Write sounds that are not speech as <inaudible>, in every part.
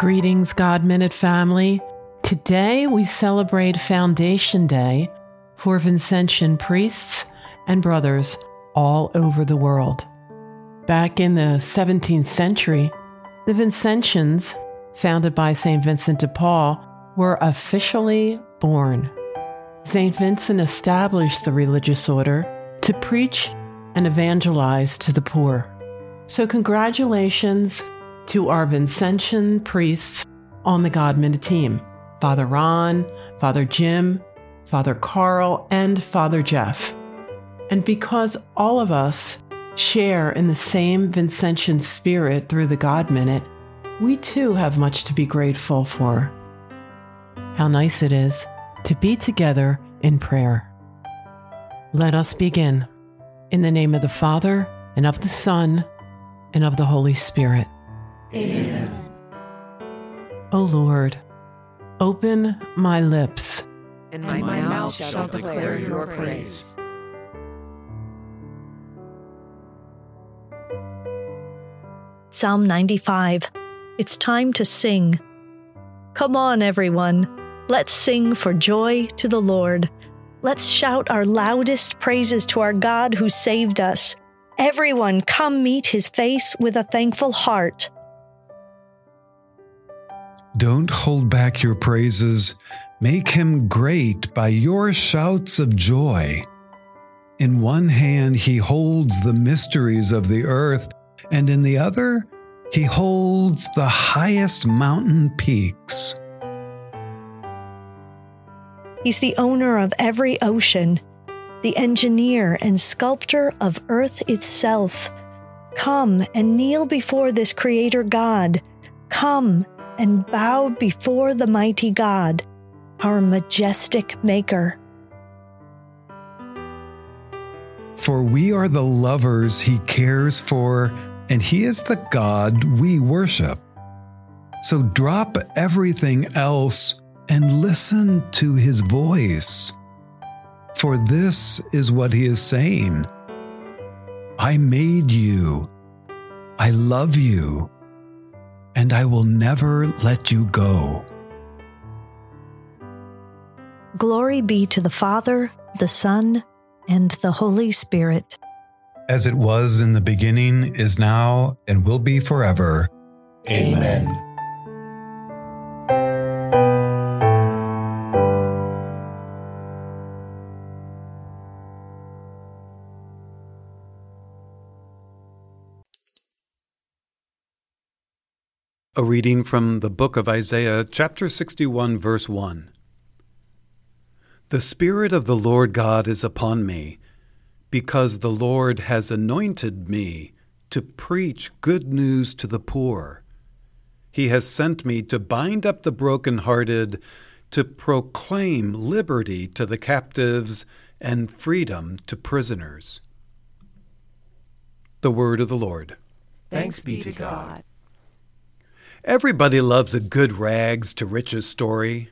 Greetings, God Minute family. Today we celebrate Foundation Day for Vincentian priests and brothers all over the world. Back in the 17th century, the Vincentians, founded by St. Vincent de Paul, were officially born. St. Vincent established the religious order to preach and evangelize to the poor. So, congratulations to our Vincentian priests on the God Minute team Father Ron, Father Jim, Father Carl, and Father Jeff. And because all of us share in the same Vincentian spirit through the God Minute, we too have much to be grateful for. How nice it is to be together in prayer. Let us begin. In the name of the Father, and of the Son, and of the Holy Spirit. Amen. O Lord, open my lips, and my, and my mouth shall declare your praise. Psalm 95. It's time to sing. Come on, everyone. Let's sing for joy to the Lord. Let's shout our loudest praises to our God who saved us. Everyone, come meet his face with a thankful heart. Don't hold back your praises. Make him great by your shouts of joy. In one hand, he holds the mysteries of the earth, and in the other, he holds the highest mountain peaks. He's the owner of every ocean, the engineer and sculptor of earth itself. Come and kneel before this Creator God. Come and bow before the mighty God, our majestic Maker. For we are the lovers he cares for, and he is the God we worship. So drop everything else and listen to his voice. For this is what he is saying I made you. I love you and I will never let you go. Glory be to the Father, the Son, and the Holy Spirit. As it was in the beginning, is now, and will be forever. Amen. A reading from the book of Isaiah, chapter 61, verse 1. The Spirit of the Lord God is upon me, because the Lord has anointed me to preach good news to the poor. He has sent me to bind up the brokenhearted, to proclaim liberty to the captives and freedom to prisoners. The Word of the Lord. Thanks be to God. Everybody loves a good rags to riches story.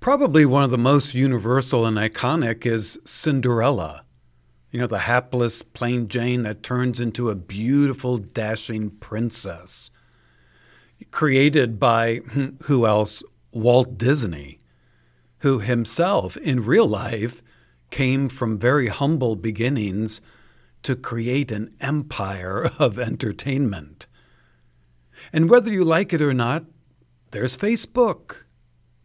Probably one of the most universal and iconic is Cinderella. You know, the hapless plain Jane that turns into a beautiful, dashing princess. Created by hmm, who else? Walt Disney, who himself in real life came from very humble beginnings to create an empire <laughs> of entertainment. And whether you like it or not, there's Facebook,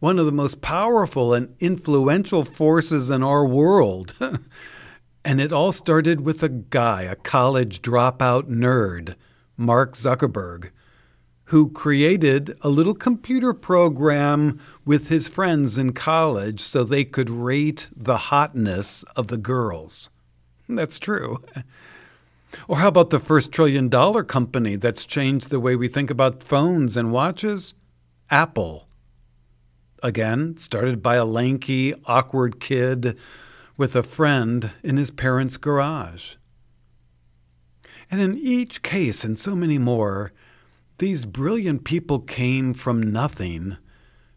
one of the most powerful and influential forces in our world. <laughs> and it all started with a guy, a college dropout nerd, Mark Zuckerberg, who created a little computer program with his friends in college so they could rate the hotness of the girls. That's true. <laughs> Or how about the first trillion dollar company that's changed the way we think about phones and watches? Apple. Again, started by a lanky, awkward kid with a friend in his parents' garage. And in each case, and so many more, these brilliant people came from nothing,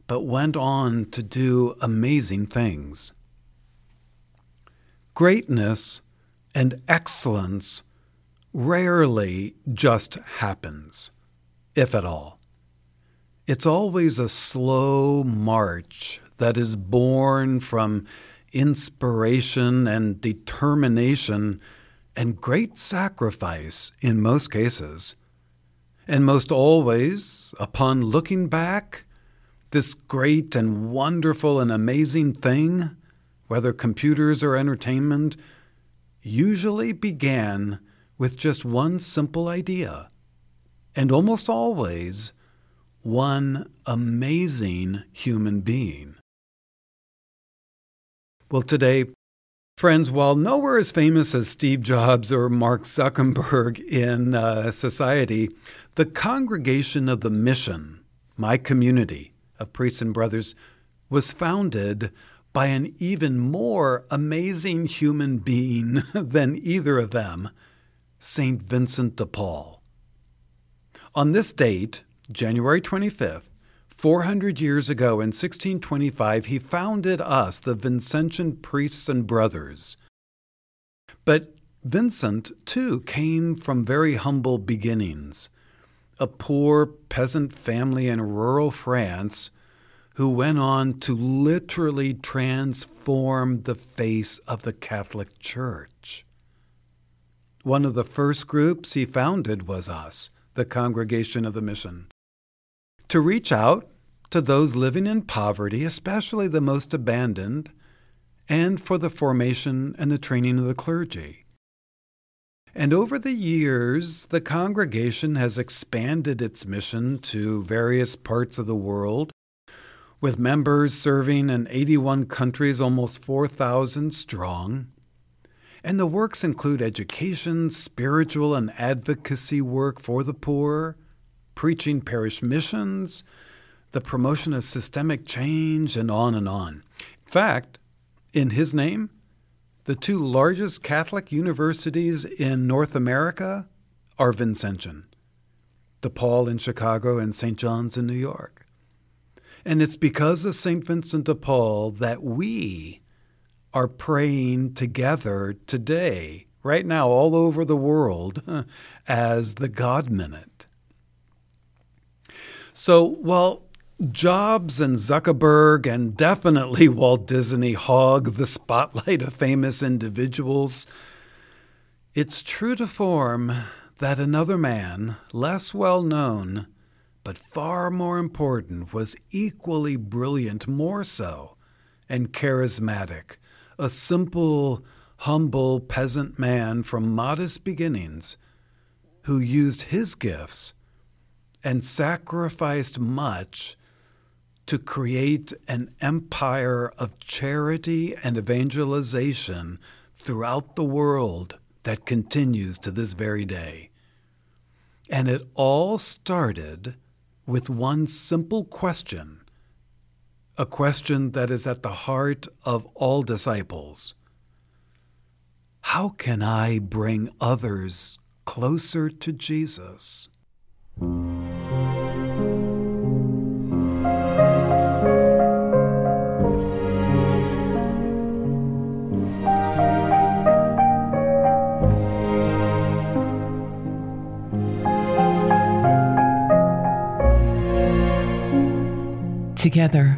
but went on to do amazing things. Greatness and excellence rarely just happens, if at all. It's always a slow march that is born from inspiration and determination and great sacrifice in most cases. And most always, upon looking back, this great and wonderful and amazing thing, whether computers or entertainment, usually began with just one simple idea, and almost always one amazing human being. Well, today, friends, while nowhere as famous as Steve Jobs or Mark Zuckerberg in uh, society, the Congregation of the Mission, my community of priests and brothers, was founded by an even more amazing human being <laughs> than either of them, St. Vincent de Paul. On this date, January 25th, 400 years ago in 1625, he founded us, the Vincentian priests and brothers. But Vincent, too, came from very humble beginnings. A poor peasant family in rural France who went on to literally transform the face of the Catholic Church. One of the first groups he founded was us, the Congregation of the Mission, to reach out to those living in poverty, especially the most abandoned, and for the formation and the training of the clergy. And over the years, the congregation has expanded its mission to various parts of the world with members serving in 81 countries, almost 4,000 strong. And the works include education, spiritual and advocacy work for the poor, preaching parish missions, the promotion of systemic change, and on and on. In fact, in his name, the two largest Catholic universities in North America are Vincentian DePaul in Chicago and St. John's in New York. And it's because of St. Vincent de Paul that we are praying together today, right now, all over the world, <laughs> as the God Minute. So, while Jobs and Zuckerberg and definitely <laughs> Walt Disney hog the spotlight of famous individuals, it's true to form that another man, less well known, but far more important, was equally brilliant, more so, and charismatic, a simple, humble peasant man from modest beginnings who used his gifts and sacrificed much to create an empire of charity and evangelization throughout the world that continues to this very day. And it all started with one simple question, a question that is at the heart of all disciples How can I bring others closer to Jesus? Together,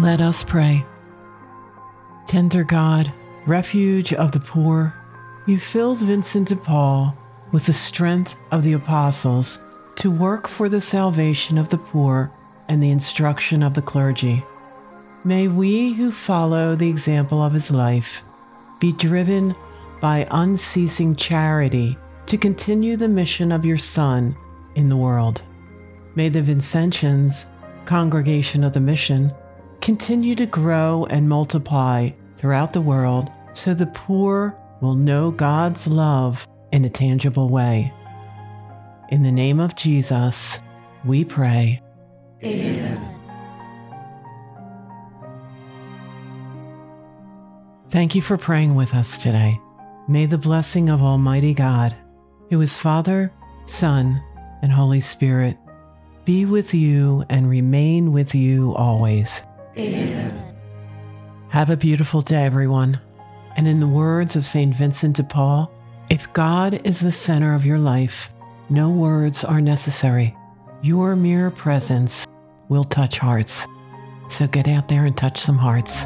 Let us pray. Tender God, refuge of the poor, you filled Vincent de Paul with the strength of the apostles to work for the salvation of the poor and the instruction of the clergy. May we who follow the example of his life be driven by unceasing charity to continue the mission of your Son in the world. May the Vincentians, Congregation of the Mission, continue to grow and multiply throughout the world so the poor will know God's love in a tangible way. In the name of Jesus, we pray. Amen. Thank you for praying with us today. May the blessing of Almighty God, who is Father, Son, and Holy Spirit, be with you and remain with you always. Amen. Have a beautiful day, everyone. And in the words of St. Vincent de Paul, if God is the center of your life, no words are necessary. Your mere presence will touch hearts. So get out there and touch some hearts.